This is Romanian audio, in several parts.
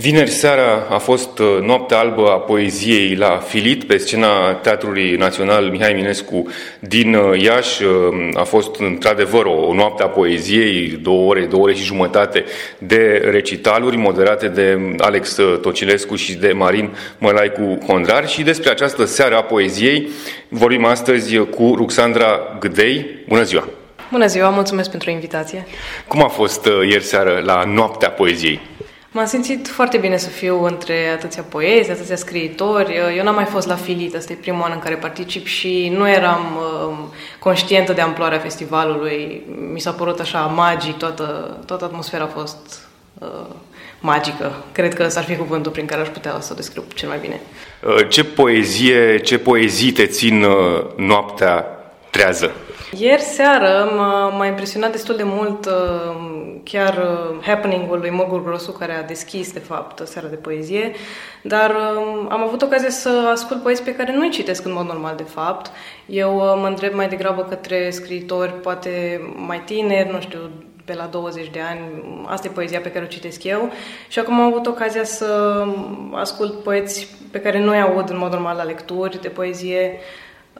Vineri seara a fost uh, noaptea albă a poeziei la Filit, pe scena Teatrului Național Mihai Minescu din uh, Iași. Uh, a fost într-adevăr o noapte a poeziei, două ore, două ore și jumătate de recitaluri moderate de Alex Tocilescu și de Marin Mălaicu Hondrar și despre această seară a poeziei vorbim astăzi cu Ruxandra Gdei. Bună ziua! Bună ziua, mulțumesc pentru invitație! Cum a fost ieri seară la noaptea poeziei? M-am simțit foarte bine să fiu între atâția poezi, atâția scriitori. Eu n-am mai fost la Filit, ăsta e primul an în care particip și nu eram uh, conștientă de amploarea festivalului. Mi s-a părut așa magic, toată, toată atmosfera a fost uh, magică. Cred că s-ar fi cuvântul prin care aș putea să o descriu cel mai bine. Uh, ce poezie, ce poezii te țin uh, noaptea trează? Ieri seară m-a, m-a impresionat destul de mult uh, chiar uh, happening-ul lui Mogul Grosu, care a deschis, de fapt, seara de poezie, dar uh, am avut ocazia să ascult poezii pe care nu-i citesc în mod normal, de fapt. Eu mă îndrept mai degrabă către scriitori, poate mai tineri, nu știu, pe la 20 de ani, asta e poezia pe care o citesc eu. Și acum am avut ocazia să ascult poeți pe care nu-i aud în mod normal la lecturi de poezie,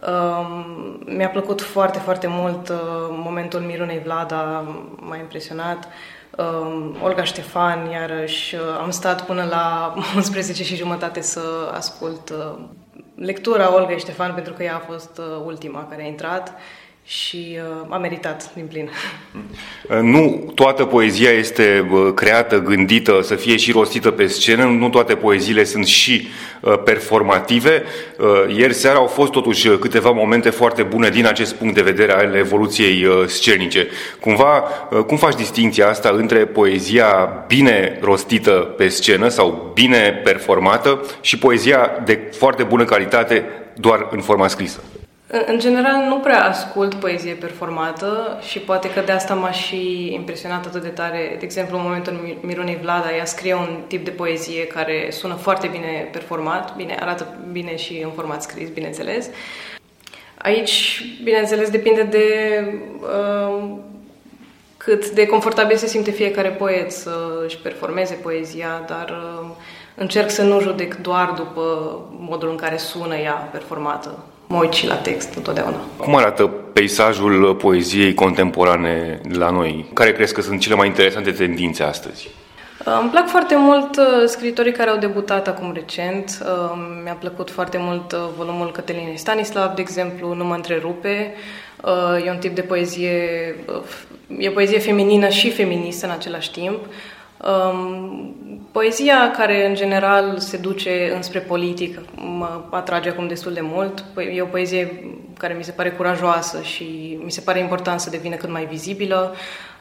Um, mi-a plăcut foarte, foarte mult uh, momentul Mirunei Vlada, m-a impresionat. Um, Olga Ștefan, iarăși, uh, am stat până la 11 și jumătate să ascult uh, lectura Olga Ștefan pentru că ea a fost uh, ultima care a intrat și uh, a meritat din plin. Nu toată poezia este uh, creată, gândită, să fie și rostită pe scenă, nu toate poeziile sunt și uh, performative. Uh, ieri seara au fost totuși câteva momente foarte bune din acest punct de vedere al evoluției uh, scenice. Cumva, uh, cum faci distinția asta între poezia bine rostită pe scenă sau bine performată și poezia de foarte bună calitate doar în forma scrisă? În general, nu prea ascult poezie performată și poate că de asta m-a și impresionat atât de tare. De exemplu, în momentul Mirunei Vlada, ea scrie un tip de poezie care sună foarte bine performat, bine, arată bine și în format scris, bineînțeles. Aici, bineînțeles, depinde de uh, cât de confortabil se simte fiecare poet să își performeze poezia, dar uh, încerc să nu judec doar după modul în care sună ea performată mă uit și la text întotdeauna. Cum arată peisajul poeziei contemporane la noi? Care crezi că sunt cele mai interesante tendințe astăzi? Îmi plac foarte mult uh, scriitorii care au debutat acum recent. Uh, mi-a plăcut foarte mult uh, volumul Cătălinei Stanislav, de exemplu, Nu mă întrerupe. E un tip de poezie, e poezie feminină și feministă în același timp. Um, poezia care în general se duce înspre politic mă atrage acum destul de mult. Păi, e o poezie care mi se pare curajoasă și mi se pare important să devină cât mai vizibilă.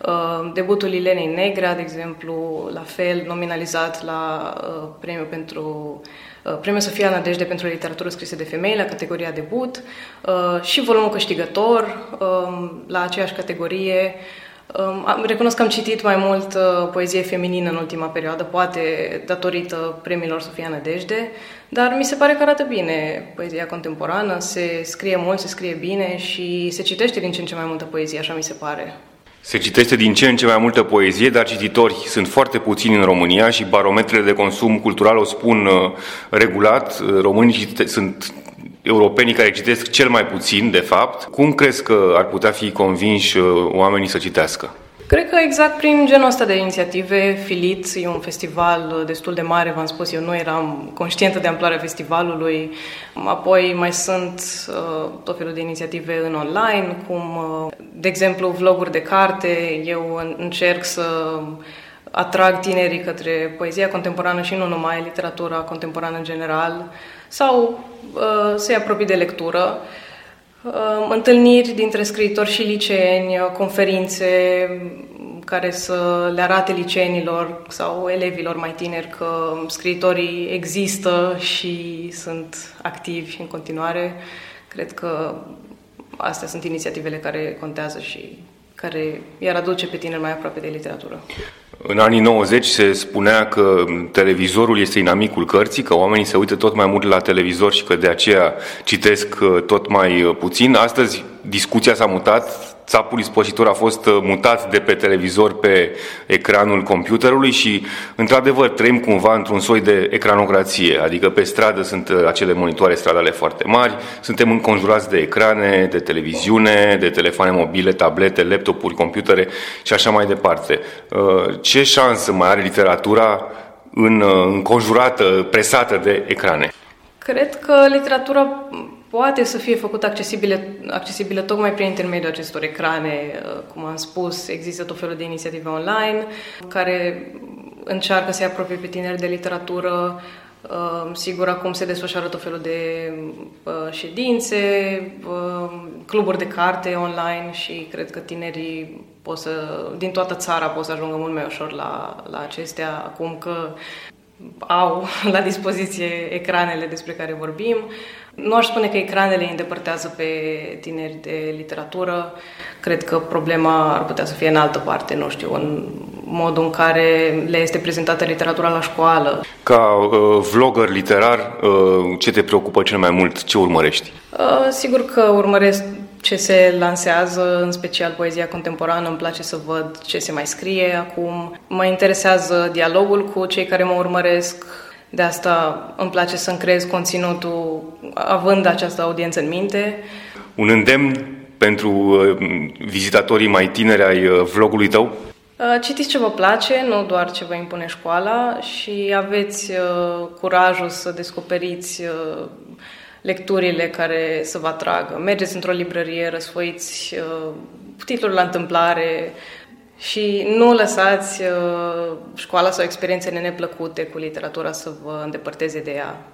Uh, debutul Ilenei Negrea, de exemplu, la fel, nominalizat la uh, premiul pentru uh, Premiul Sofia Nădejde pentru literatură scrisă de femei la categoria debut uh, și volumul câștigător uh, la aceeași categorie. Um, recunosc că am citit mai mult uh, poezie feminină în ultima perioadă, poate datorită premiilor Sofia Nădejde, dar mi se pare că arată bine poezia contemporană, se scrie mult, se scrie bine și se citește din ce în ce mai multă poezie, așa mi se pare. Se citește din ce în ce mai multă poezie, dar cititori sunt foarte puțini în România și barometrele de consum cultural o spun uh, regulat. Românii sunt europenii care citesc cel mai puțin, de fapt. Cum crezi că ar putea fi convinși uh, oamenii să citească? Cred că exact prin genul ăsta de inițiative, Filit e un festival uh, destul de mare, v-am spus, eu nu eram conștientă de amploarea festivalului. Apoi mai sunt uh, tot felul de inițiative în online, cum, uh, de exemplu, vloguri de carte. Eu încerc să atrag tinerii către poezia contemporană și nu numai, literatura contemporană în general, sau uh, să-i apropii de lectură. Uh, întâlniri dintre scriitori și liceeni, uh, conferințe care să le arate liceenilor sau elevilor mai tineri că scriitorii există și sunt activi în continuare. Cred că astea sunt inițiativele care contează și care i-ar aduce pe tineri mai aproape de literatură. În anii 90 se spunea că televizorul este inamicul cărții, că oamenii se uită tot mai mult la televizor și că de aceea citesc uh, tot mai uh, puțin. Astăzi discuția s-a mutat, țapul ispășitor a fost uh, mutat de pe televizor pe ecranul computerului și, într-adevăr, trăim cumva într-un soi de ecranocrație, adică pe stradă sunt uh, acele monitoare stradale foarte mari, suntem înconjurați de ecrane, de televiziune, de telefoane mobile, tablete, laptopuri, computere și așa mai departe. Uh, ce șansă mai are literatura în, înconjurată, presată de ecrane? Cred că literatura poate să fie făcută accesibilă, accesibilă tocmai prin intermediul acestor ecrane. Uh, cum am spus, există tot felul de inițiative online care încearcă să-i apropie pe tineri de literatură. Uh, sigur, acum se desfășoară tot felul de uh, ședințe, cluburi de carte online și cred că tinerii pot să, din toată țara pot să ajungă mult mai ușor la, la acestea, acum că au la dispoziție ecranele despre care vorbim. Nu aș spune că ecranele îi îndepărtează pe tineri de literatură. Cred că problema ar putea să fie în altă parte, nu știu, în modul în care le este prezentată literatura la școală. Ca uh, vlogger literar, uh, ce te preocupă cel mai mult? Ce urmărești? Uh, sigur că urmăresc ce se lansează, în special poezia contemporană, îmi place să văd ce se mai scrie acum. Mă interesează dialogul cu cei care mă urmăresc, de asta îmi place să-mi creez conținutul având această audiență în minte. Un îndemn pentru uh, vizitatorii mai tineri ai uh, vlogului tău? Uh, citiți ce vă place, nu doar ce vă impune școala și aveți curajul să descoperiți lecturile care să vă atragă. Mergeți într-o librărie, răsfoiți uh, titluri la întâmplare și nu lăsați uh, școala sau experiențele neplăcute cu literatura să vă îndepărteze de ea.